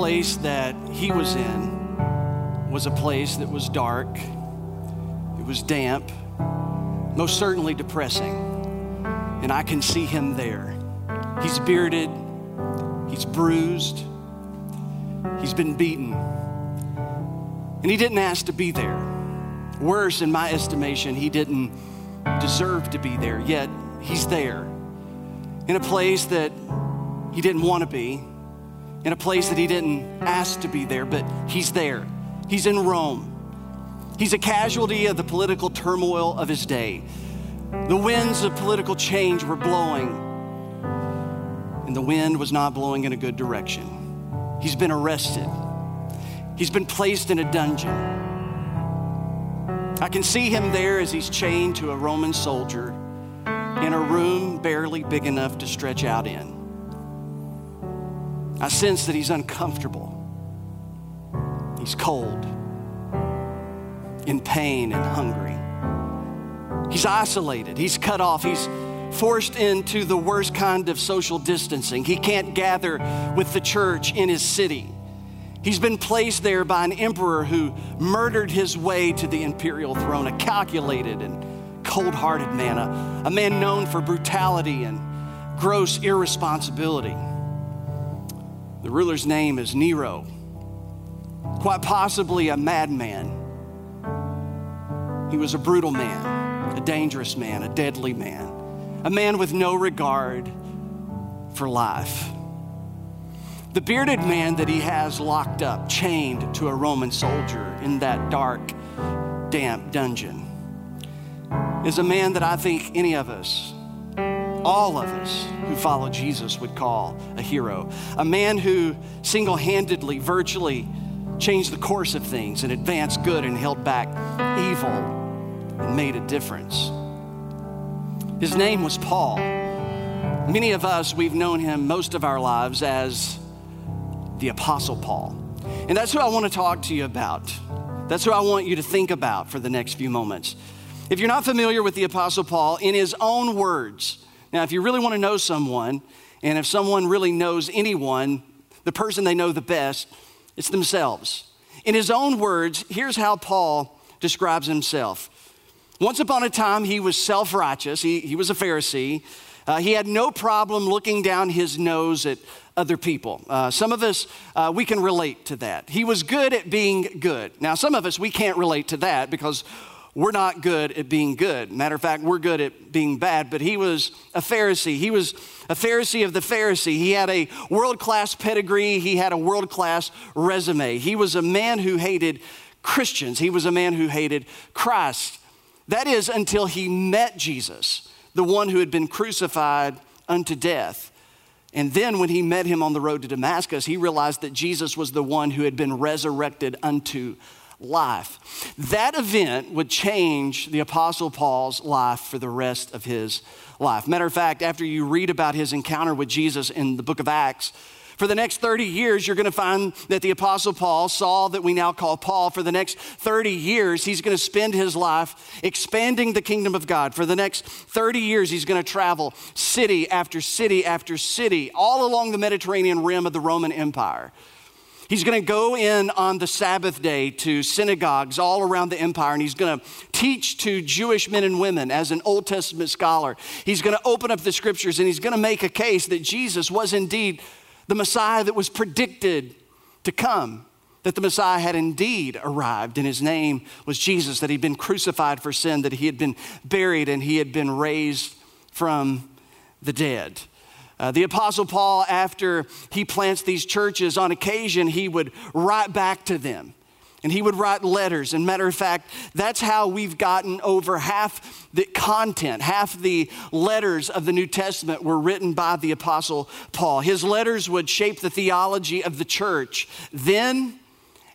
place that he was in was a place that was dark, it was damp, most certainly depressing. And I can see him there. He's bearded, he's bruised, he's been beaten. And he didn't ask to be there. Worse, in my estimation, he didn't deserve to be there, yet he's there in a place that he didn't want to be, in a place that he didn't ask to be there, but he's there. He's in Rome. He's a casualty of the political turmoil of his day. The winds of political change were blowing, and the wind was not blowing in a good direction. He's been arrested, he's been placed in a dungeon. I can see him there as he's chained to a Roman soldier in a room barely big enough to stretch out in. I sense that he's uncomfortable. He's cold, in pain, and hungry. He's isolated, he's cut off, he's forced into the worst kind of social distancing. He can't gather with the church in his city. He's been placed there by an emperor who murdered his way to the imperial throne, a calculated and cold hearted man, a, a man known for brutality and gross irresponsibility. The ruler's name is Nero, quite possibly a madman. He was a brutal man, a dangerous man, a deadly man, a man with no regard for life. The bearded man that he has locked up, chained to a Roman soldier in that dark, damp dungeon, is a man that I think any of us, all of us who follow Jesus, would call a hero. A man who single handedly, virtually changed the course of things and advanced good and held back evil and made a difference. His name was Paul. Many of us, we've known him most of our lives as the Apostle Paul. And that's who I want to talk to you about. That's who I want you to think about for the next few moments. If you're not familiar with the Apostle Paul, in his own words, now, if you really want to know someone, and if someone really knows anyone, the person they know the best, it's themselves. In his own words, here's how Paul describes himself. Once upon a time, he was self righteous, he, he was a Pharisee. Uh, he had no problem looking down his nose at other people. Uh, some of us, uh, we can relate to that. He was good at being good. Now, some of us, we can't relate to that because we're not good at being good. Matter of fact, we're good at being bad, but he was a Pharisee. He was a Pharisee of the Pharisee. He had a world class pedigree, he had a world class resume. He was a man who hated Christians, he was a man who hated Christ. That is until he met Jesus, the one who had been crucified unto death. And then, when he met him on the road to Damascus, he realized that Jesus was the one who had been resurrected unto life. That event would change the Apostle Paul's life for the rest of his life. Matter of fact, after you read about his encounter with Jesus in the book of Acts, for the next 30 years, you're going to find that the Apostle Paul, Saul, that we now call Paul, for the next 30 years, he's going to spend his life expanding the kingdom of God. For the next 30 years, he's going to travel city after city after city, all along the Mediterranean rim of the Roman Empire. He's going to go in on the Sabbath day to synagogues all around the empire and he's going to teach to Jewish men and women as an Old Testament scholar. He's going to open up the scriptures and he's going to make a case that Jesus was indeed the Messiah that was predicted to come. That the Messiah had indeed arrived, and his name was Jesus, that he'd been crucified for sin, that he had been buried, and he had been raised from the dead. Uh, the Apostle Paul, after he plants these churches, on occasion he would write back to them and he would write letters. And matter of fact, that's how we've gotten over half the content, half the letters of the New Testament were written by the Apostle Paul. His letters would shape the theology of the church then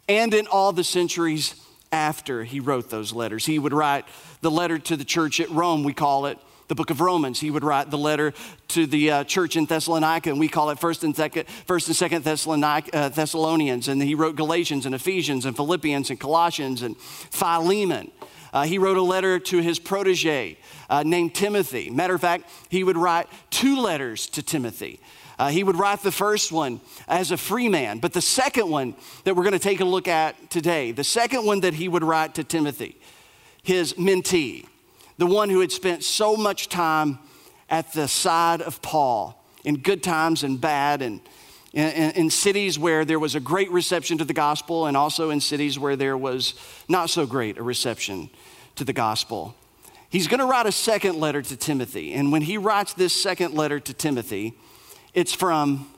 and in all the centuries after he wrote those letters. He would write the letter to the church at Rome, we call it the book of Romans. He would write the letter to the uh, church in Thessalonica, and we call it First and Second, First and Second uh, Thessalonians. And he wrote Galatians and Ephesians and Philippians and Colossians and Philemon. Uh, he wrote a letter to his protege uh, named Timothy. Matter of fact, he would write two letters to Timothy. Uh, he would write the first one as a free man, but the second one that we're going to take a look at today, the second one that he would write to Timothy, his mentee, the one who had spent so much time at the side of Paul in good times and bad, and in, in, cities where there was a great reception to the gospel, and also in cities where there was not so great a reception to the gospel. He's going to write a second letter to Timothy, and when he writes this second letter to Timothy, it's from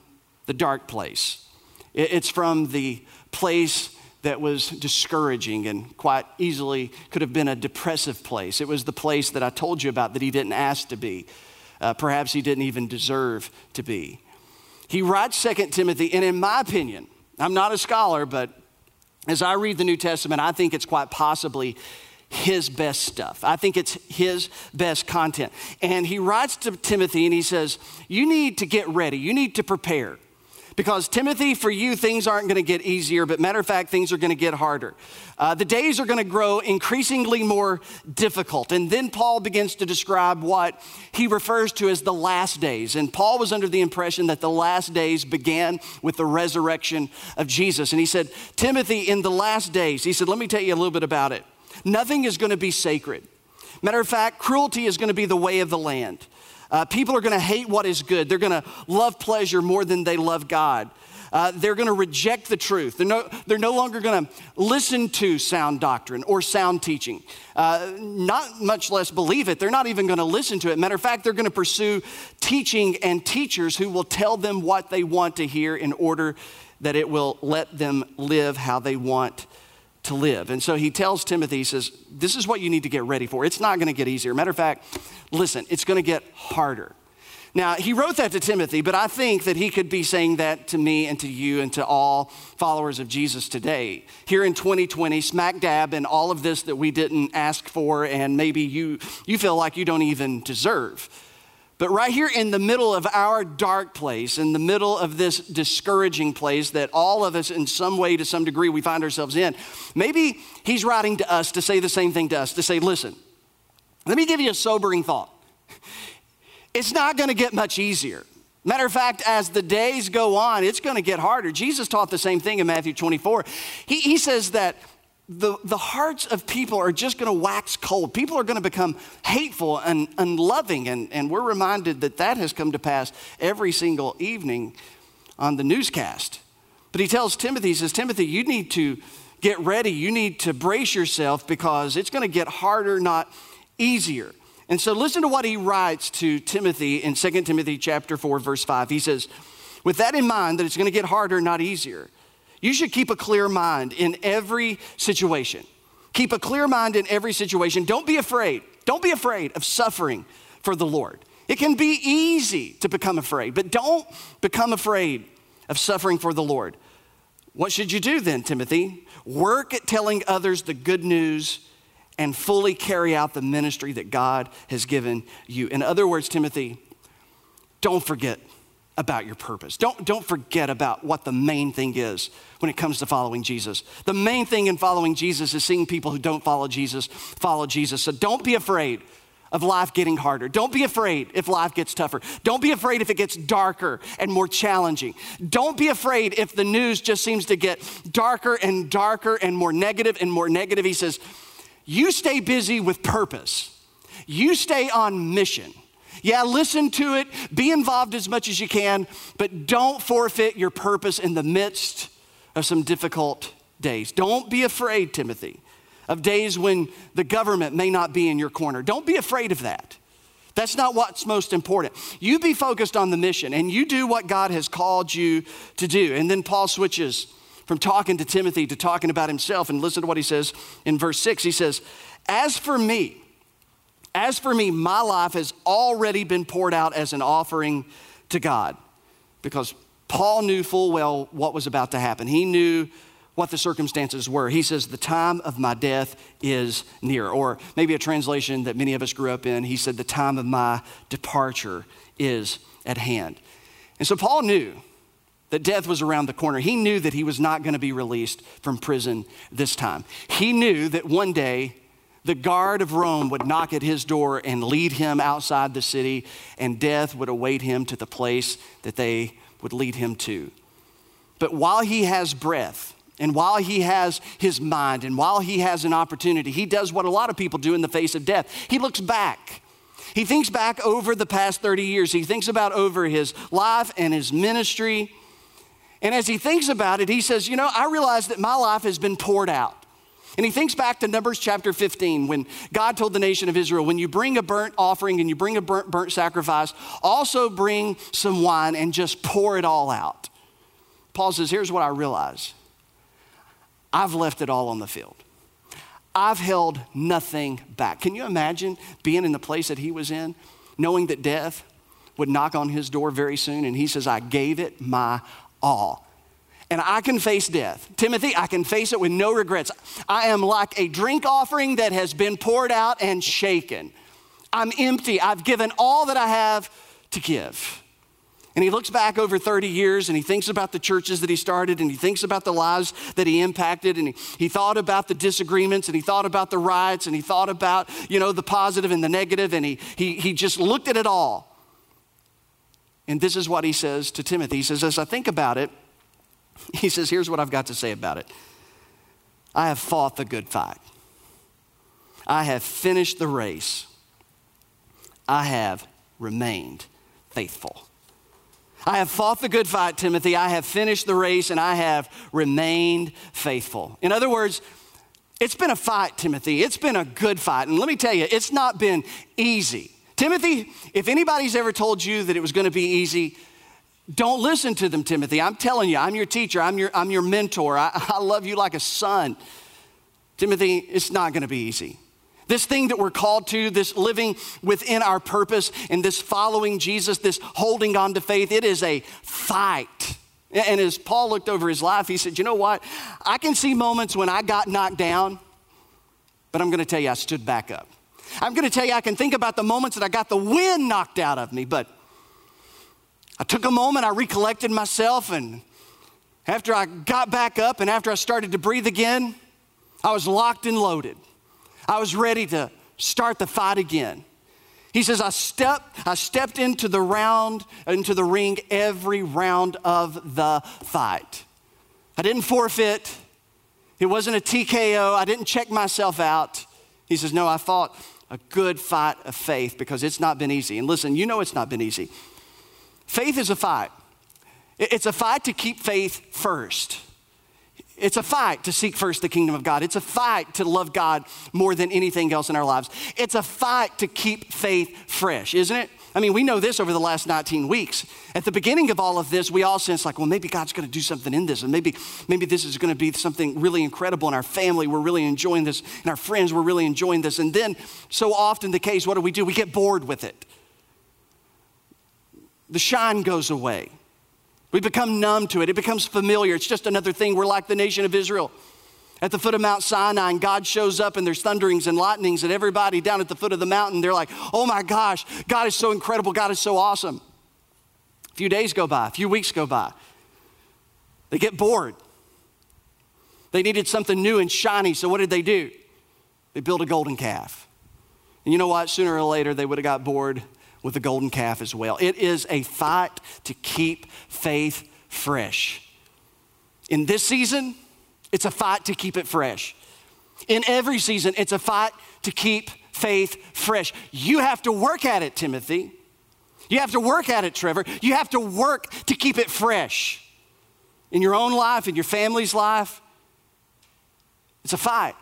the dark place. It's from the place that was discouraging and quite easily could have been a depressive place. It was the place that I told you about that he didn't ask to be. Uh, perhaps he didn't even deserve to be. He writes Second Timothy, and in my opinion, I'm not a scholar, but as I read the New Testament, I think it's quite possibly his best stuff. I think it's his best content. And he writes to Timothy and he says, You need to get ready, you need to prepare. Because, Timothy, for you, things aren't going to get easier, but matter of fact, things are going to get harder. Uh, the days are going to grow increasingly more difficult. And then Paul begins to describe what he refers to as the last days. And Paul was under the impression that the last days began with the resurrection of Jesus. And he said, Timothy, in the last days, he said, Let me tell you a little bit about it. Nothing is going to be sacred. Matter of fact, cruelty is going to be the way of the land. Uh, people are going to hate what is good. They're going to love pleasure more than they love God. Uh, they're going to reject the truth. They're no, they're no longer going to listen to sound doctrine or sound teaching, uh, not much less believe it. They're not even going to listen to it. Matter of fact, they're going to pursue teaching and teachers who will tell them what they want to hear in order that it will let them live how they want to live. And so he tells Timothy, he says, This is what you need to get ready for. It's not going to get easier. Matter of fact, listen, it's going to get harder. Now, he wrote that to Timothy, but I think that he could be saying that to me and to you and to all followers of Jesus today. Here in 2020, smack dab in all of this that we didn't ask for and maybe you, you feel like you don't even deserve. But right here in the middle of our dark place, in the middle of this discouraging place that all of us, in some way, to some degree, we find ourselves in, maybe he's writing to us to say the same thing to us to say, listen, let me give you a sobering thought. It's not going to get much easier. Matter of fact, as the days go on, it's going to get harder. Jesus taught the same thing in Matthew 24. He, he says that the, the hearts of people are just going to wax cold. People are going to become hateful and unloving. And, and we're reminded that that has come to pass every single evening on the newscast. But he tells Timothy, he says, Timothy, you need to get ready. You need to brace yourself because it's going to get harder, not easier. And so listen to what he writes to Timothy in 2 Timothy chapter 4, verse 5. He says, with that in mind, that it's going to get harder, not easier. You should keep a clear mind in every situation. Keep a clear mind in every situation. Don't be afraid. Don't be afraid of suffering for the Lord. It can be easy to become afraid, but don't become afraid of suffering for the Lord. What should you do then, Timothy? Work at telling others the good news and fully carry out the ministry that God has given you. In other words, Timothy, don't forget about your purpose. Don't, don't forget about what the main thing is when it comes to following Jesus. The main thing in following Jesus is seeing people who don't follow Jesus follow Jesus. So don't be afraid of life getting harder. Don't be afraid if life gets tougher. Don't be afraid if it gets darker and more challenging. Don't be afraid if the news just seems to get darker and darker and more negative and more negative. He says, You stay busy with purpose, you stay on mission. Yeah, listen to it, be involved as much as you can, but don't forfeit your purpose in the midst of some difficult days. Don't be afraid, Timothy, of days when the government may not be in your corner. Don't be afraid of that. That's not what's most important. You be focused on the mission and you do what God has called you to do. And then Paul switches from talking to Timothy to talking about himself. And listen to what he says in verse 6. He says, As for me, as for me, my life has already been poured out as an offering to God because Paul knew full well what was about to happen. He knew what the circumstances were. He says, The time of my death is near. Or maybe a translation that many of us grew up in, he said, The time of my departure is at hand. And so Paul knew that death was around the corner. He knew that he was not going to be released from prison this time. He knew that one day the guard of Rome would knock at his door and lead him outside the city, and death would await him to the place that they would lead him to. But while he has breath, and while he has his mind, and while he has an opportunity, he does what a lot of people do in the face of death. He looks back. He thinks back over the past 30 years. He thinks about over his life and his ministry. And as he thinks about it, he says, You know, I realize that my life has been poured out. And he thinks back to Numbers chapter 15 when God told the nation of Israel, when you bring a burnt offering and you bring a burnt, burnt sacrifice, also bring some wine and just pour it all out. Paul says, Here's what I realize I've left it all on the field. I've held nothing back. Can you imagine being in the place that he was in, knowing that death would knock on his door very soon? And he says, I gave it my all. And I can face death. Timothy, I can face it with no regrets. I am like a drink offering that has been poured out and shaken. I'm empty. I've given all that I have to give. And he looks back over 30 years and he thinks about the churches that he started and he thinks about the lives that he impacted and he, he thought about the disagreements and he thought about the riots and he thought about, you know, the positive and the negative and he, he, he just looked at it all. And this is what he says to Timothy. He says, as I think about it, he says, here's what I've got to say about it. I have fought the good fight. I have finished the race. I have remained faithful. I have fought the good fight, Timothy. I have finished the race and I have remained faithful. In other words, it's been a fight, Timothy. It's been a good fight. And let me tell you, it's not been easy. Timothy, if anybody's ever told you that it was going to be easy, don't listen to them, Timothy. I'm telling you, I'm your teacher, I'm your, I'm your mentor. I, I love you like a son. Timothy, it's not going to be easy. This thing that we're called to, this living within our purpose and this following Jesus, this holding on to faith, it is a fight. And as Paul looked over his life, he said, You know what? I can see moments when I got knocked down, but I'm going to tell you, I stood back up. I'm going to tell you, I can think about the moments that I got the wind knocked out of me, but I took a moment, I recollected myself, and after I got back up and after I started to breathe again, I was locked and loaded. I was ready to start the fight again. He says, I stepped, I stepped into the round, into the ring every round of the fight. I didn't forfeit. It wasn't a TKO. I didn't check myself out. He says, No, I fought a good fight of faith because it's not been easy. And listen, you know it's not been easy. Faith is a fight. It's a fight to keep faith first. It's a fight to seek first the kingdom of God. It's a fight to love God more than anything else in our lives. It's a fight to keep faith fresh, isn't it? I mean, we know this over the last 19 weeks. At the beginning of all of this, we all sense like, well, maybe God's going to do something in this, and maybe, maybe this is going to be something really incredible in our family. We're really enjoying this, and our friends, we're really enjoying this. And then, so often the case, what do we do? We get bored with it. The shine goes away. We become numb to it. It becomes familiar. It's just another thing. We're like the nation of Israel. At the foot of Mount Sinai, and God shows up, and there's thunderings and lightnings, and everybody down at the foot of the mountain, they're like, oh my gosh, God is so incredible. God is so awesome. A few days go by, a few weeks go by. They get bored. They needed something new and shiny, so what did they do? They built a golden calf. And you know what? Sooner or later, they would have got bored with the golden calf as well. It is a fight to keep faith fresh. In this season, it's a fight to keep it fresh. In every season, it's a fight to keep faith fresh. You have to work at it, Timothy. You have to work at it, Trevor. You have to work to keep it fresh in your own life, in your family's life. It's a fight.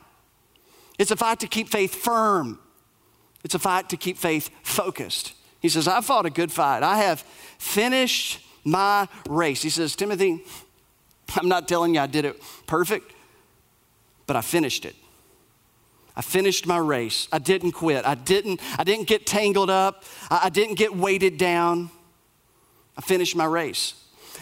It's a fight to keep faith firm. It's a fight to keep faith focused. He says, I fought a good fight. I have finished my race. He says, Timothy, I'm not telling you I did it perfect, but I finished it. I finished my race. I didn't quit. I didn't, I didn't get tangled up. I, I didn't get weighted down. I finished my race.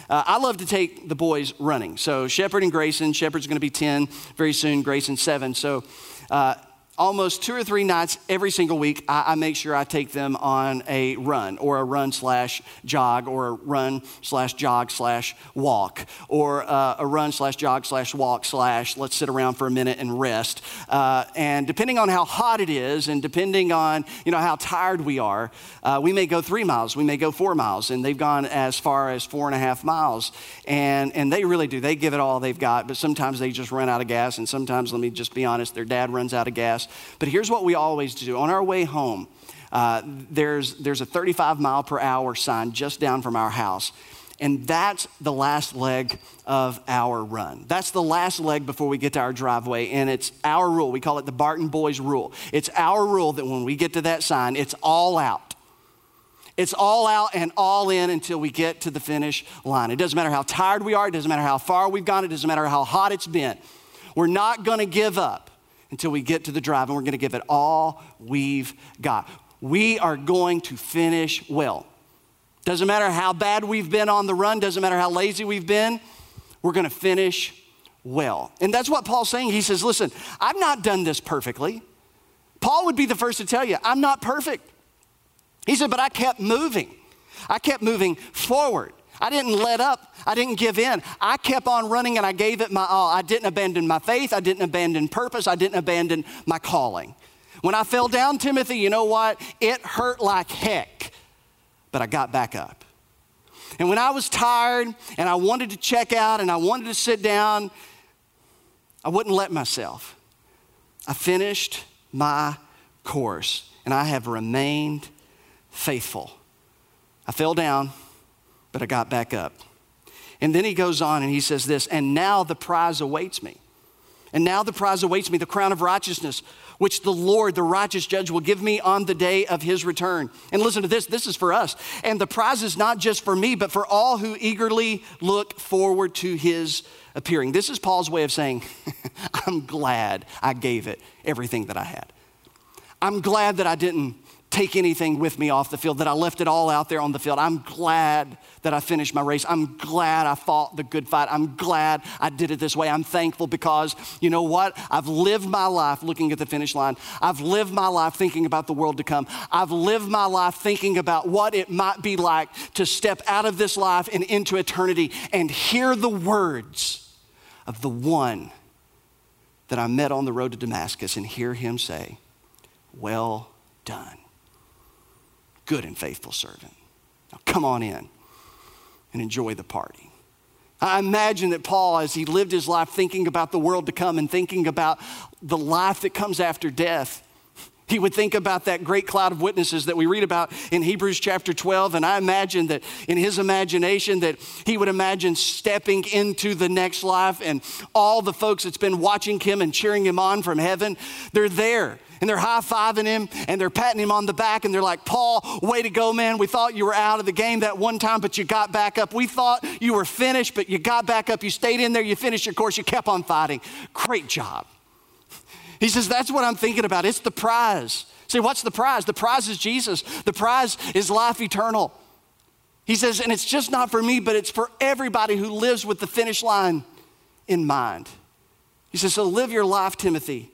Uh, I love to take the boys running. So Shepard and Grayson, Shepard's going to be 10 very soon, Grayson 7. So uh, almost two or three nights every single week, I, I, make sure I take them on a run or a run slash jog or a run slash jog slash walk or uh, a run slash jog slash walk slash let's sit around for a minute and rest. Uh, and depending on how hot it is and depending on you know how tired we are, uh, we may go three miles, we may go four miles, and they've gone as far as four and a half miles. And, and they really do. They give it all they've got, but sometimes they just run out of gas, and sometimes, let me just be honest, their dad runs out of gas but here's what we always do on our way home, uh, there's, there's a 35 mile per hour sign just down from our house. And that's the last leg of our run. That's the last leg before we get to our driveway. And it's our rule. We call it the Barton Boys rule. It's our rule that when we get to that sign, it's all out. It's all out and all in until we get to the finish line. It doesn't matter how tired we are, it doesn't matter how far we've gone, it doesn't matter how hot it's been. We're not going to give up until we get to the drive, and we're going to give it all we've got. We are going to finish well. Doesn't matter how bad we've been on the run, doesn't matter how lazy we've been, we're going to finish well. And that's what Paul's saying. He says, Listen, I've not done this perfectly. Paul would be the first to tell you, I'm not perfect. He said, But I kept moving. I kept moving forward. I didn't let up. I didn't give in. I kept on running and I gave it my all. I didn't abandon my faith. I didn't abandon purpose. I didn't abandon my calling. When I fell down, Timothy, you know what? It hurt like heck, but I got back up. And when I was tired and I wanted to check out and I wanted to sit down, I wouldn't let myself. I finished my course and I have remained faithful. I fell down but I got back up. And then he goes on and he says this, and now the prize awaits me. And now the prize awaits me, the crown of righteousness, which the Lord, the righteous judge, will give me on the day of his return. And listen to this this is for us. And the prize is not just for me, but for all who eagerly look forward to his appearing. This is Paul's way of saying, I'm glad I gave it everything that I had. I'm glad that I didn't take anything with me off the field, that I left it all out there on the field. I'm glad that I finished my race. I'm glad I fought the good fight. I'm glad I did it this way. I'm thankful because you know what? I've lived my life looking at the finish line. I've lived my life thinking about the world to come. I've lived my life thinking about what it might be like to step out of this life and into eternity and hear the words of the one that I met on the road to Damascus and hear him say, Well done good and faithful servant. Now come on in and enjoy the party. I imagine that Paul, as he lived his life thinking about the world to come and thinking about the life that comes after death, he would think about that great cloud of witnesses that we read about in Hebrews chapter 12. And I imagine that in his imagination that he would imagine stepping into the next life and all the folks that's been watching him and cheering him on from heaven, they're there and they're high fiving him and they're patting him on the back and they're like, Paul, way to go, man. We thought you were out of the game that one time, but you got back up. We thought you were finished, but you got back up. You stayed in there, you finished your course, you kept on fighting. Great job. He says, That's what I'm thinking about. It's the prize. See, what's the prize? The prize is Jesus, the prize is life eternal. He says, and it's just not for me, but it's for everybody who lives with the finish line in mind. He says, So live your life, Timothy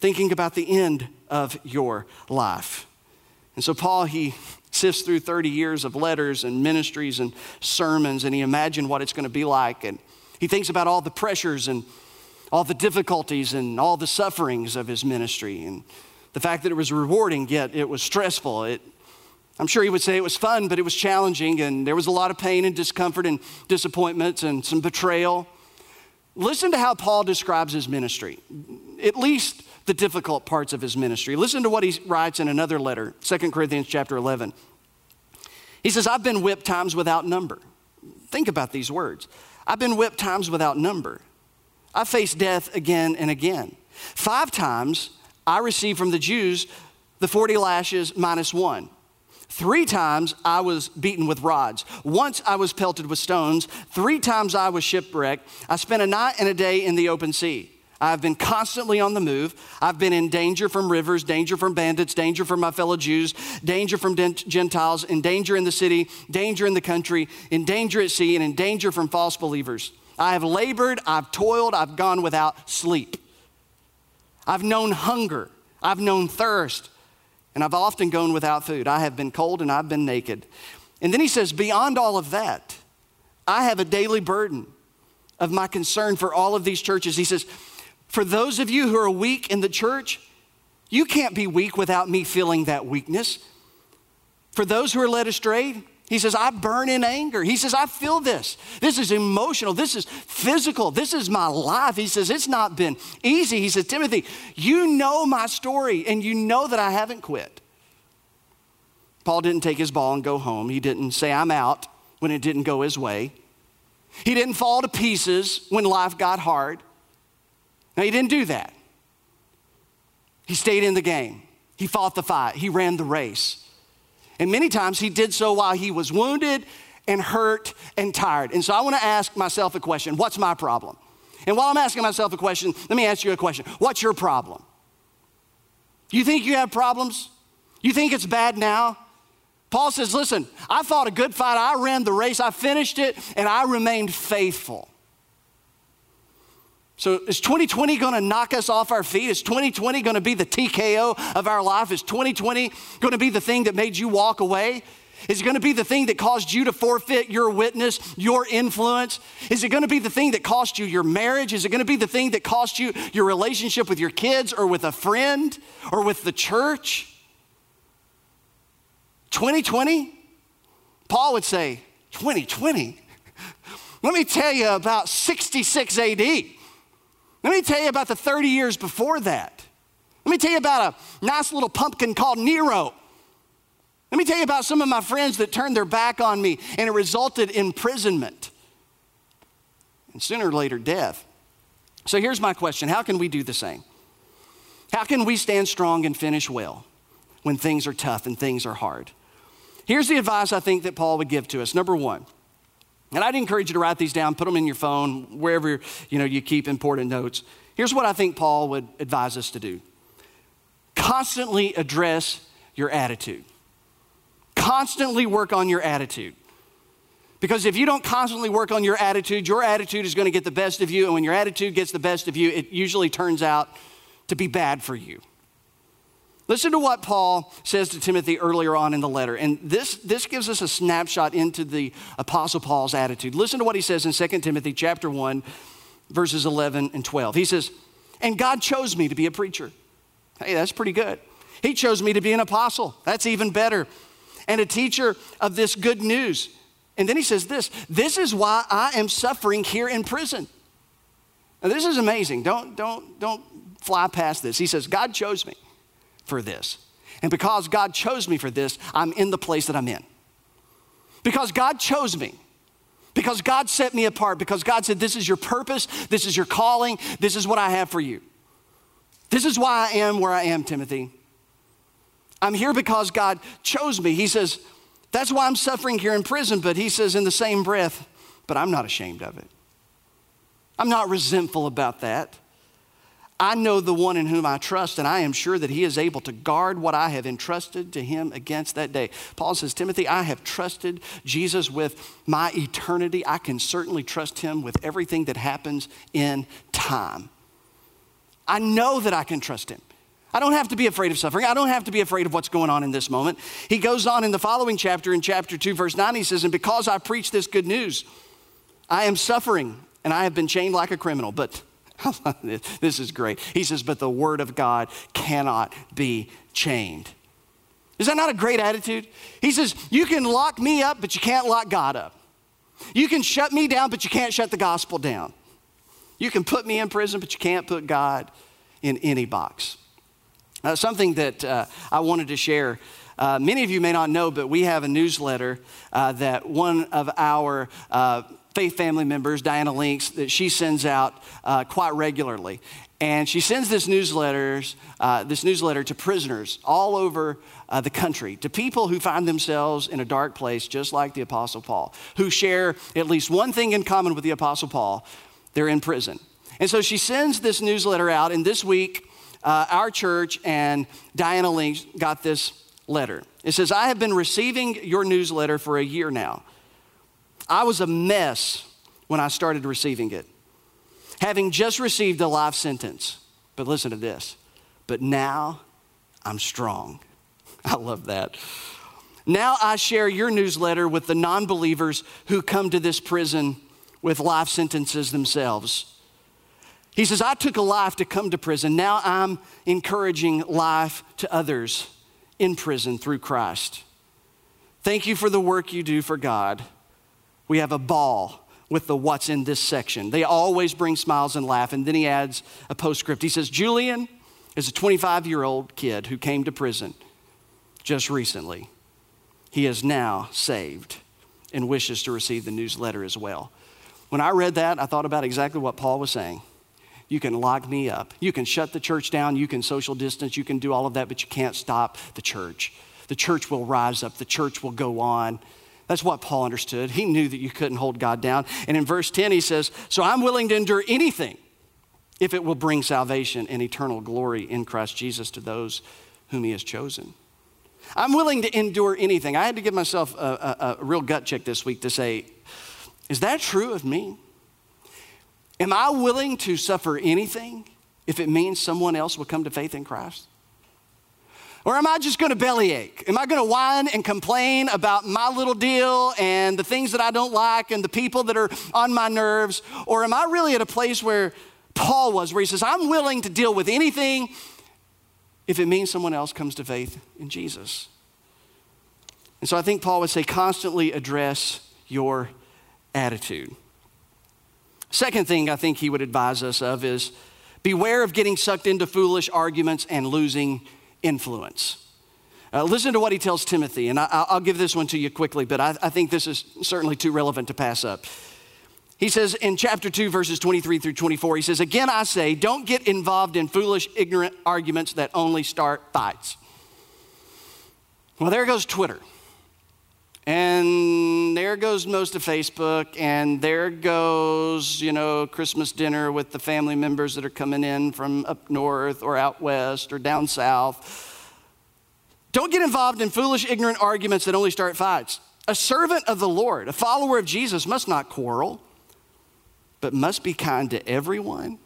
thinking about the end of your life. And so, Paul, he sifts through 30 years of letters and ministries and sermons, and he imagined what it's going to be like. And he thinks about all the pressures and all the difficulties and all the sufferings of his ministry, and the fact that it was rewarding, yet it was stressful. It, I'm sure he would say it was fun, but it was challenging, and there was a lot of pain and discomfort and disappointments and some betrayal. Listen to how Paul describes his ministry, at least the difficult parts of his ministry. Listen to what he writes in another letter, 2 Corinthians chapter 11. He says, I've been whipped times without number. Think about these words. I've been whipped times without number. I faced death again and again. Five times I received from the Jews the 40 lashes minus one. Three times I was beaten with rods. Once I was pelted with stones. Three times I was shipwrecked. I spent a night and a day in the open sea. I've been constantly on the move. I've been in danger from rivers, danger from bandits, danger from my fellow Jews, danger from Gentiles, in danger in the city, danger in the country, in danger at sea, and in danger from false believers. I have labored, I've toiled, I've gone without sleep. I've known hunger. I've known thirst. And I've often gone without food. I have been cold and I've been naked. And then he says, Beyond all of that, I have a daily burden of my concern for all of these churches. He says, For those of you who are weak in the church, you can't be weak without me feeling that weakness. For those who are led astray, he says, I burn in anger. He says, I feel this. This is emotional. This is physical. This is my life. He says, It's not been easy. He says, Timothy, you know my story and you know that I haven't quit. Paul didn't take his ball and go home. He didn't say, I'm out when it didn't go his way. He didn't fall to pieces when life got hard. No, he didn't do that. He stayed in the game. He fought the fight. He ran the race. And many times he did so while he was wounded and hurt and tired. And so I want to ask myself a question What's my problem? And while I'm asking myself a question, let me ask you a question What's your problem? You think you have problems? You think it's bad now? Paul says, Listen, I fought a good fight. I ran the race. I finished it, and I remained faithful. So is 2020 going to knock us off our feet? Is 2020 going to be the TKO of our life? Is 2020 going to be the thing that made you walk away? Is it going to be the thing that caused you to forfeit your witness, your influence? Is it going to be the thing that cost you your marriage? Is it going to be the thing that cost you your relationship with your kids or with a friend or with the church? 2020? Paul would say, 2020? Let me tell you about 66 AD. Let me tell you about the 30 years before that. Let me tell you about a nice little pumpkin called Nero. Let me tell you about some of my friends that turned their back on me and it resulted in imprisonment and sooner or later death. So here's my question How can we do the same? How can we stand strong and finish well when things are tough and things are hard? Here's the advice I think that Paul would give to us. Number one, and I'd encourage you to write these down, put them in your phone, wherever you know you keep important notes. Here's what I think Paul would advise us to do. Constantly address your attitude. Constantly work on your attitude. Because if you don't constantly work on your attitude, your attitude is going to get the best of you. And when your attitude gets the best of you, it usually turns out to be bad for you. Listen to what Paul says to Timothy earlier on in the letter. And this, this gives us a snapshot into the Apostle Paul's attitude. Listen to what he says in 2 Timothy chapter 1, verses 11 and 12. He says, And God chose me to be a preacher. Hey, that's pretty good. He chose me to be an apostle. That's even better. And a teacher of this good news. And then he says this this is why I am suffering here in prison. Now, this is amazing. Don't, don't, don't fly past this. He says, God chose me for this. And because God chose me for this, I'm in the place that I'm in. Because God chose me. Because God set me apart. Because God said, This is your purpose. This is your calling. This is what I have for you. This is why I am where I am, Timothy. I'm here because God chose me. He says, That's why I'm suffering here in prison. But he says, in the same breath, But I'm not ashamed of it. I'm not resentful about that. I know the one in whom I trust, and I am sure that he is able to guard what I have entrusted to him against that day. Paul says, Timothy, I have trusted Jesus with my eternity. I can certainly trust him with everything that happens in time. I know that I can trust him. I don't have to be afraid of suffering. I don't have to be afraid of what's going on in this moment. He goes on in the following chapter, in chapter 2, verse 9, he says, And because I preach this good news, I am suffering, and I have been chained like a criminal. But this is great. He says, but the word of God cannot be chained. Is that not a great attitude? He says, you can lock me up, but you can't lock God up. You can shut me down, but you can't shut the gospel down. You can put me in prison, but you can't put God in any box. Uh, something that uh, I wanted to share. Uh, many of you may not know, but we have a newsletter uh, that one of our uh, faith family members, Diana Links, that she sends out uh, quite regularly. And she sends this newsletters, uh, this newsletter to prisoners all over uh, the country, to people who find themselves in a dark place, just like the Apostle Paul, who share at least one thing in common with the Apostle Paul they're in prison. And so she sends this newsletter out, and this week, uh, our church and Diana Links got this letter. It says, I have been receiving your newsletter for a year now. I was a mess when I started receiving it, having just received a life sentence. But listen to this. But now I'm strong. I love that. Now I share your newsletter with the non believers who come to this prison with life sentences themselves. He says, I took a life to come to prison. Now I'm encouraging life to others in prison through Christ. Thank you for the work you do for God. We have a ball with the what's in this section. They always bring smiles and laugh. And then he adds a postscript. He says, Julian is a 25 year old kid who came to prison just recently. He is now saved and wishes to receive the newsletter as well. When I read that, I thought about exactly what Paul was saying. You can lock me up. You can shut the church down. You can social distance. You can do all of that, but you can't stop the church. The church will rise up. The church will go on. That's what Paul understood. He knew that you couldn't hold God down. And in verse 10, he says, So I'm willing to endure anything if it will bring salvation and eternal glory in Christ Jesus to those whom he has chosen. I'm willing to endure anything. I had to give myself a, a, a real gut check this week to say, Is that true of me? Am I willing to suffer anything if it means someone else will come to faith in Christ? Or am I just going to bellyache? Am I going to whine and complain about my little deal and the things that I don't like and the people that are on my nerves? Or am I really at a place where Paul was, where he says, I'm willing to deal with anything if it means someone else comes to faith in Jesus? And so I think Paul would say, constantly address your attitude. Second thing I think he would advise us of is beware of getting sucked into foolish arguments and losing influence. Uh, listen to what he tells Timothy, and I, will give this one to you quickly, but I, I think this is certainly too relevant to pass up. He says in chapter 2, verses 23 through 24, he says, Again, I say, don't get involved in foolish, ignorant arguments that only start fights. Well, there goes Twitter. And there goes most of Facebook, and there goes, you know, Christmas dinner with the family members that are coming in from up north or out west or down south. Don't get involved in foolish, ignorant arguments that only start fights. A servant of the Lord, a follower of Jesus, must not quarrel, but must be kind to everyone.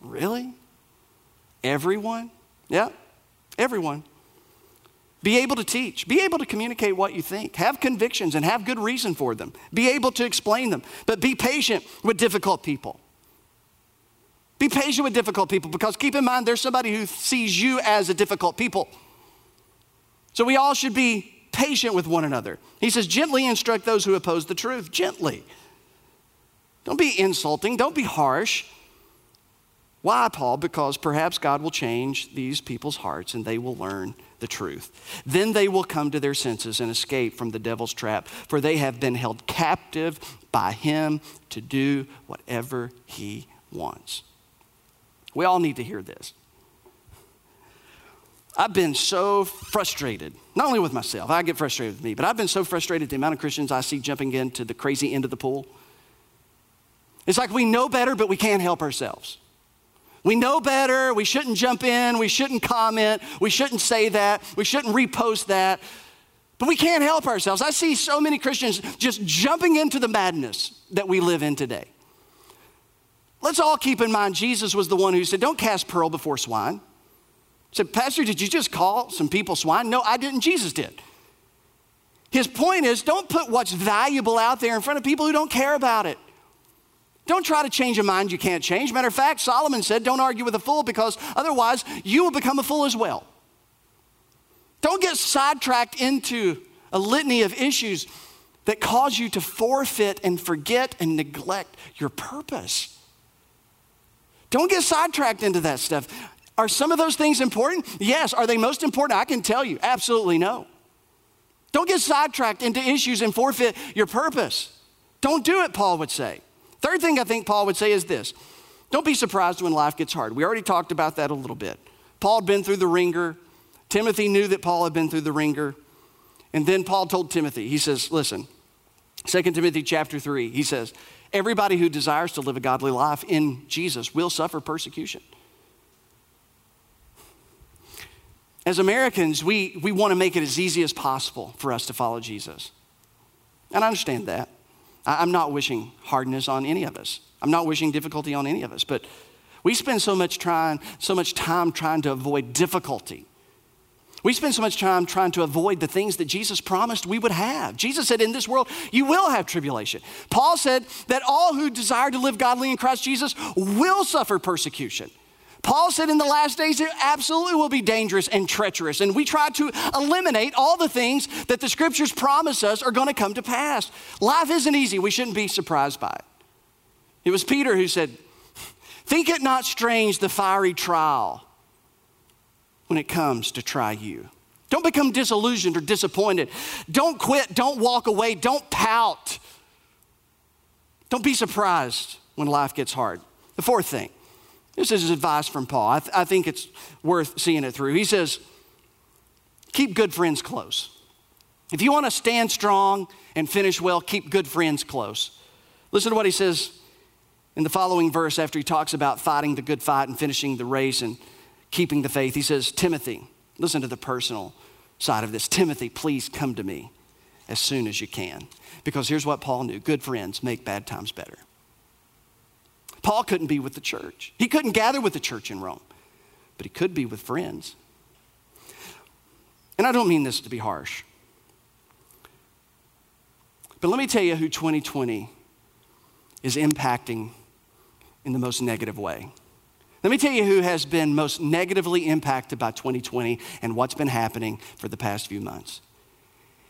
Really? Everyone? Yeah, everyone. Be able to teach. Be able to communicate what you think. Have convictions and have good reason for them. Be able to explain them. But be patient with difficult people. Be patient with difficult people because keep in mind there's somebody who sees you as a difficult people. So we all should be patient with one another. He says, gently instruct those who oppose the truth. Gently. Don't be insulting. Don't be harsh. Why, Paul? Because perhaps God will change these people's hearts and they will learn the truth. Then they will come to their senses and escape from the devil's trap, for they have been held captive by him to do whatever he wants. We all need to hear this. I've been so frustrated, not only with myself, I get frustrated with me, but I've been so frustrated the amount of Christians I see jumping into the crazy end of the pool. It's like we know better, but we can't help ourselves. We know better. We shouldn't jump in. We shouldn't comment. We shouldn't say that. We shouldn't repost that. But we can't help ourselves. I see so many Christians just jumping into the madness that we live in today. Let's all keep in mind Jesus was the one who said, Don't cast pearl before swine. Said, Pastor, did you just call some people swine? No, I didn't. Jesus did. His point is don't put what's valuable out there in front of people who don't care about it. Don't try to change a mind you can't change. Matter of fact, Solomon said, Don't argue with a fool because otherwise you will become a fool as well. Don't get sidetracked into a litany of issues that cause you to forfeit and forget and neglect your purpose. Don't get sidetracked into that stuff. Are some of those things important? Yes. Are they most important? I can tell you, absolutely no. Don't get sidetracked into issues and forfeit your purpose. Don't do it, Paul would say. Third thing I think Paul would say is this don't be surprised when life gets hard. We already talked about that a little bit. Paul had been through the wringer. Timothy knew that Paul had been through the wringer. And then Paul told Timothy, he says, listen, 2 Timothy chapter 3, he says, everybody who desires to live a godly life in Jesus will suffer persecution. As Americans, we, we want to make it as easy as possible for us to follow Jesus. And I understand that. I'm not wishing hardness on any of us. I'm not wishing difficulty on any of us. But We spend so much trying, so much time trying to avoid difficulty. We spend so much time trying to avoid the things that Jesus promised we would have. Jesus said, In this world, you will have tribulation. Paul said that all who desire to live godly in Christ Jesus will suffer persecution. Paul said in the last days it absolutely will be dangerous and treacherous. And we try to eliminate all the things that the scriptures promise us are going to come to pass. Life isn't easy. We shouldn't be surprised by it. It was Peter who said, Think it not strange the fiery trial when it comes to try you. Don't become disillusioned or disappointed. Don't quit. Don't walk away. Don't pout. Don't be surprised when life gets hard. The fourth thing this is advice from Paul. I, th- I think it's worth seeing it through. He says, Keep good friends close. If you want to stand strong and finish well, keep good friends close. Listen to what he says in the following verse after he talks about fighting the good fight and finishing the race and keeping the faith. He says, Timothy, listen to the personal side of this. Timothy, please come to me as soon as you can. Because here's what Paul knew good friends make bad times better. Paul couldn't be with the church, he couldn't gather with the church in Rome, but he could be with friends. And I don't mean this to be harsh. But let me tell you who 2020 is impacting in the most negative way. Let me tell you who has been most negatively impacted by 2020 and what's been happening for the past few months.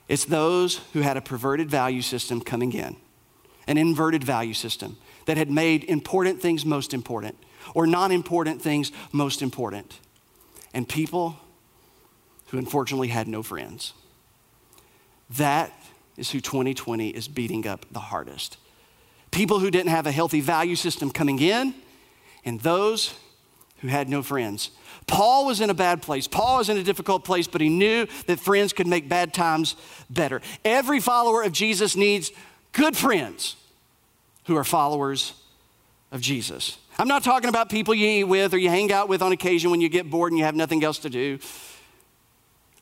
It's those who had a perverted value system coming in, an inverted value system that had made important things most important or non important things most important, and people who unfortunately had no friends. That is who 2020 is beating up the hardest people who didn't have a healthy value system coming in, and those who had no friends. Paul was in a bad place. Paul was in a difficult place, but he knew that friends could make bad times better. Every follower of Jesus needs good friends who are followers of Jesus. I'm not talking about people you eat with or you hang out with on occasion when you get bored and you have nothing else to do.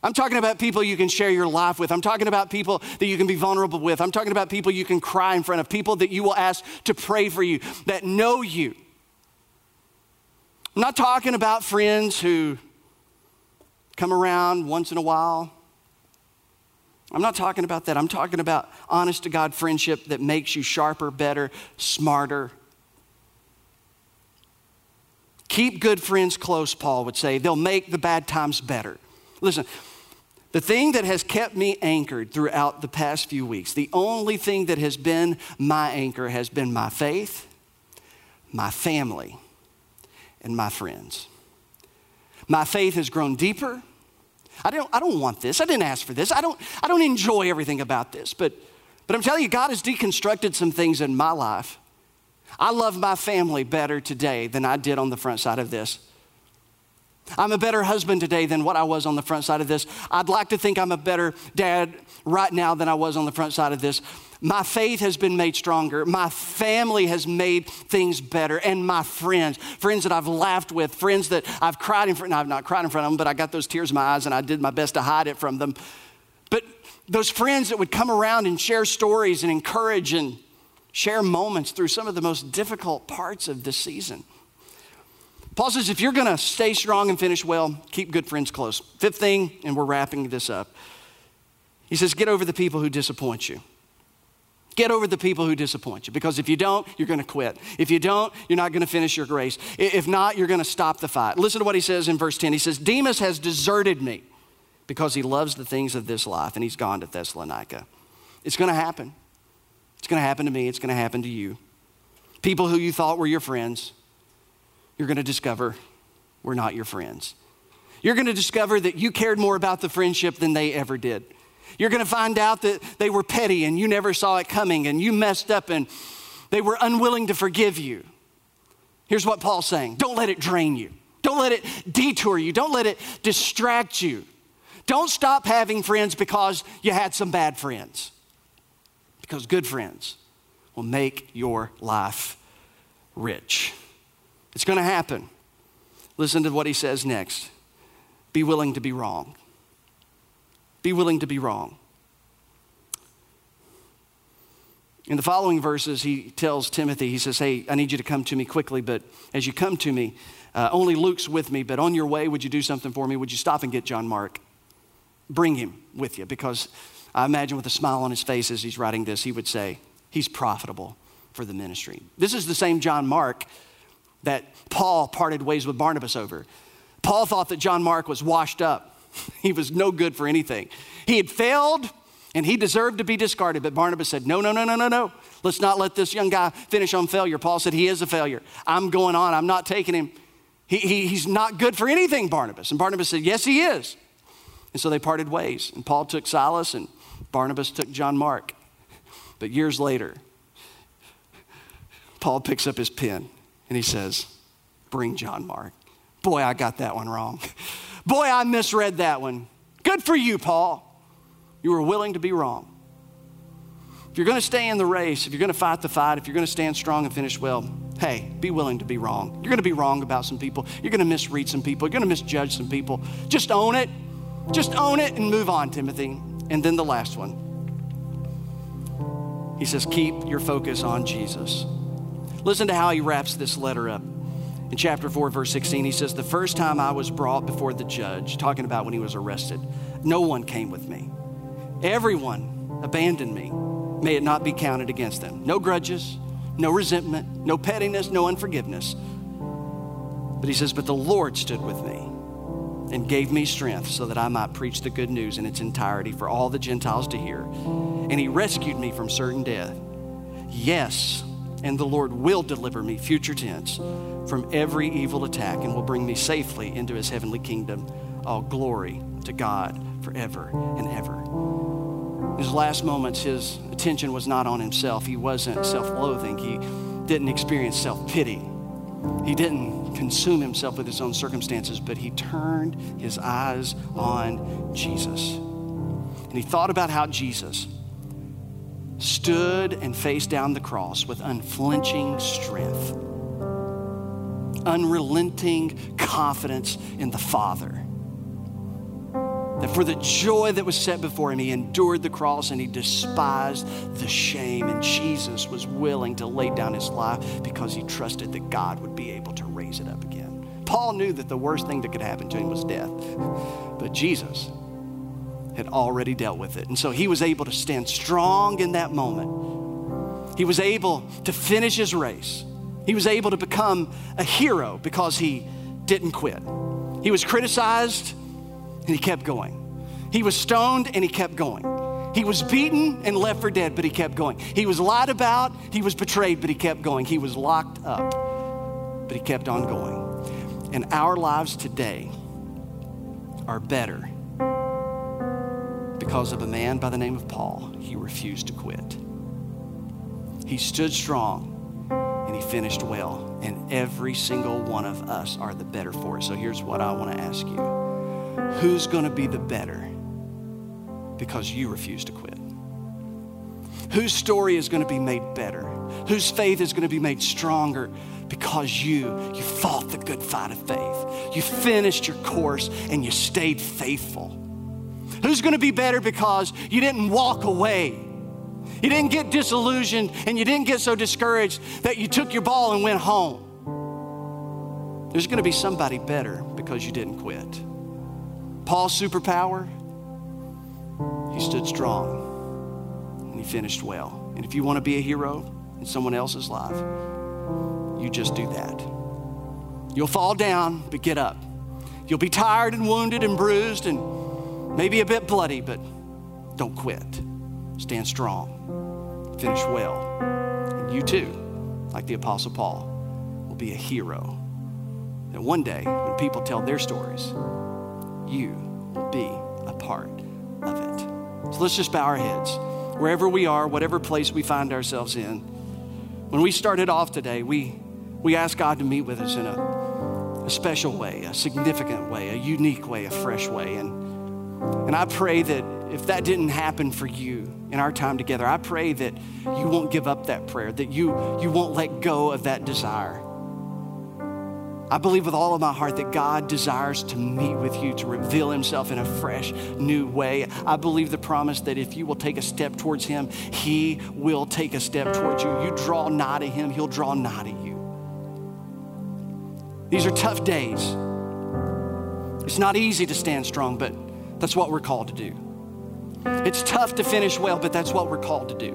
I'm talking about people you can share your life with. I'm talking about people that you can be vulnerable with. I'm talking about people you can cry in front of, people that you will ask to pray for you, that know you. I'm not talking about friends who come around once in a while. I'm not talking about that. I'm talking about honest to God friendship that makes you sharper, better, smarter. Keep good friends close, Paul would say. They'll make the bad times better. Listen, the thing that has kept me anchored throughout the past few weeks, the only thing that has been my anchor has been my faith, my family, and my friends. My faith has grown deeper. I don't, I don't want this. I didn't ask for this. I don't, I don't enjoy everything about this. But, but I'm telling you, God has deconstructed some things in my life. I love my family better today than I did on the front side of this. I'm a better husband today than what I was on the front side of this. I'd like to think I'm a better dad right now than I was on the front side of this. My faith has been made stronger. My family has made things better. And my friends, friends that I've laughed with, friends that I've cried in front of, I've not cried in front of them, but I got those tears in my eyes and I did my best to hide it from them. But those friends that would come around and share stories and encourage and share moments through some of the most difficult parts of this season. Paul says, if you're going to stay strong and finish well, keep good friends close. Fifth thing, and we're wrapping this up. He says, get over the people who disappoint you. Get over the people who disappoint you because if you don't, you're going to quit. If you don't, you're not going to finish your grace. If not, you're going to stop the fight. Listen to what he says in verse 10. He says, Demas has deserted me because he loves the things of this life and he's gone to Thessalonica. It's going to happen. It's going to happen to me. It's going to happen to you. People who you thought were your friends you're going to discover we're not your friends. You're going to discover that you cared more about the friendship than they ever did. You're going to find out that they were petty and you never saw it coming and you messed up and they were unwilling to forgive you. Here's what Paul's saying don't let it drain you, don't let it detour you, don't let it distract you. Don't stop having friends because you had some bad friends, because good friends will make your life rich. It's going to happen. Listen to what he says next be willing to be wrong. Be willing to be wrong. In the following verses, he tells Timothy, he says, Hey, I need you to come to me quickly, but as you come to me, uh, only Luke's with me, but on your way, would you do something for me? Would you stop and get John Mark? Bring him with you, because I imagine with a smile on his face as he's writing this, he would say, He's profitable for the ministry. This is the same John Mark that Paul parted ways with Barnabas over. Paul thought that John Mark was washed up. He was no good for anything. He had failed and he deserved to be discarded, but Barnabas said, No, no, no, no, no, no. Let's not let this young guy finish on failure. Paul said, He is a failure. I'm going on. I'm not taking him. He, he, he's not good for anything, Barnabas. And Barnabas said, Yes, he is. And so they parted ways. And Paul took Silas and Barnabas took John Mark. But years later, Paul picks up his pen and he says, Bring John Mark. Boy, I got that one wrong. Boy, I misread that one. Good for you, Paul. You were willing to be wrong. If you're going to stay in the race, if you're going to fight the fight, if you're going to stand strong and finish well, hey, be willing to be wrong. You're going to be wrong about some people. You're going to misread some people. You're going to misjudge some people. Just own it. Just own it and move on, Timothy. And then the last one. He says, keep your focus on Jesus. Listen to how he wraps this letter up. In chapter 4, verse 16, he says, The first time I was brought before the judge, talking about when he was arrested, no one came with me. Everyone abandoned me. May it not be counted against them. No grudges, no resentment, no pettiness, no unforgiveness. But he says, But the Lord stood with me and gave me strength so that I might preach the good news in its entirety for all the Gentiles to hear. And he rescued me from certain death. Yes, and the Lord will deliver me, future tense, from every evil attack and will bring me safely into his heavenly kingdom. All glory to God forever and ever. In his last moments, his attention was not on himself. He wasn't self loathing. He didn't experience self pity. He didn't consume himself with his own circumstances, but he turned his eyes on Jesus. And he thought about how Jesus stood and faced down the cross with unflinching strength, unrelenting confidence in the Father. That for the joy that was set before him, he endured the cross and he despised the shame. And Jesus was willing to lay down his life because he trusted that God would be able to raise it up again. Paul knew that the worst thing that could happen to him was death, but Jesus had already dealt with it. And so he was able to stand strong in that moment. He was able to finish his race. He was able to become a hero because he didn't quit. He was criticized and he kept going. He was stoned and he kept going. He was beaten and left for dead, but he kept going. He was lied about, he was betrayed, but he kept going. He was locked up, but he kept on going. And our lives today are better because of a man by the name of Paul. He refused to quit. He stood strong and he finished well. And every single one of us are the better for it. So here's what I want to ask you Who's going to be the better because you refuse to quit? Whose story is going to be made better? Whose faith is going to be made stronger because you you fought the good fight of faith. You finished your course and you stayed faithful. Who's going to be better because you didn't walk away? You didn't get disillusioned and you didn't get so discouraged that you took your ball and went home. There's going to be somebody better because you didn't quit. Paul's superpower, he stood strong and he finished well. And if you want to be a hero in someone else's life, you just do that. You'll fall down, but get up. You'll be tired and wounded and bruised and maybe a bit bloody, but don't quit. Stand strong. Finish well. And you too, like the Apostle Paul, will be a hero. And one day, when people tell their stories, you will be a part of it. So let's just bow our heads. Wherever we are, whatever place we find ourselves in, when we started off today, we, we asked God to meet with us in a, a special way, a significant way, a unique way, a fresh way. And, and I pray that if that didn't happen for you in our time together, I pray that you won't give up that prayer, that you, you won't let go of that desire. I believe with all of my heart that God desires to meet with you, to reveal himself in a fresh, new way. I believe the promise that if you will take a step towards him, he will take a step towards you. You draw nigh to him, he'll draw nigh to you. These are tough days. It's not easy to stand strong, but that's what we're called to do. It's tough to finish well, but that's what we're called to do.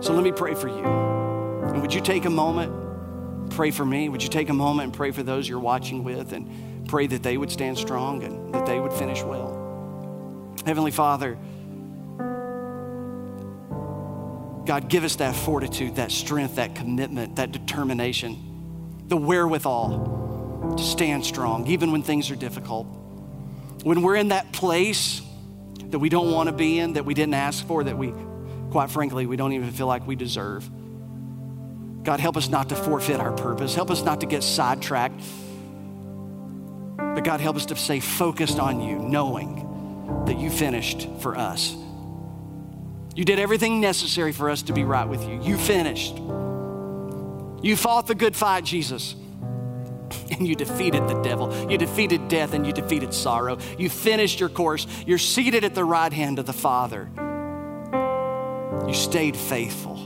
So let me pray for you. And would you take a moment? pray for me? Would you take a moment and pray for those you're watching with and pray that they would stand strong and that they would finish well? Heavenly Father, God, give us that fortitude, that strength, that commitment, that determination, the wherewithal to stand strong, even when things are difficult. When we're in that place that we don't want to be in, that we didn't ask for, that we, quite frankly, we don't even feel like we deserve. God, help us not to forfeit our purpose. Help us not to get sidetracked. But God, help us to stay focused on you, knowing that you finished for us. You did everything necessary for us to be right with you. You finished. You fought the good fight, Jesus. And you defeated the devil. You defeated death and you defeated sorrow. You finished your course. You're seated at the right hand of the Father. You stayed faithful.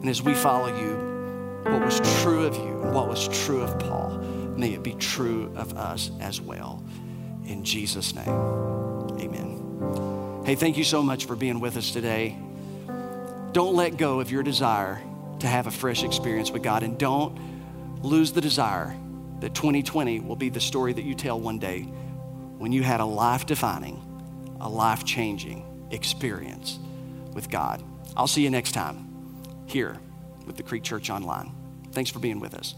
And as we follow you, what was true of you and what was true of Paul, may it be true of us as well. In Jesus' name, amen. Hey, thank you so much for being with us today. Don't let go of your desire to have a fresh experience with God, and don't lose the desire that 2020 will be the story that you tell one day when you had a life defining, a life changing experience with God. I'll see you next time here with the Creek Church Online. Thanks for being with us.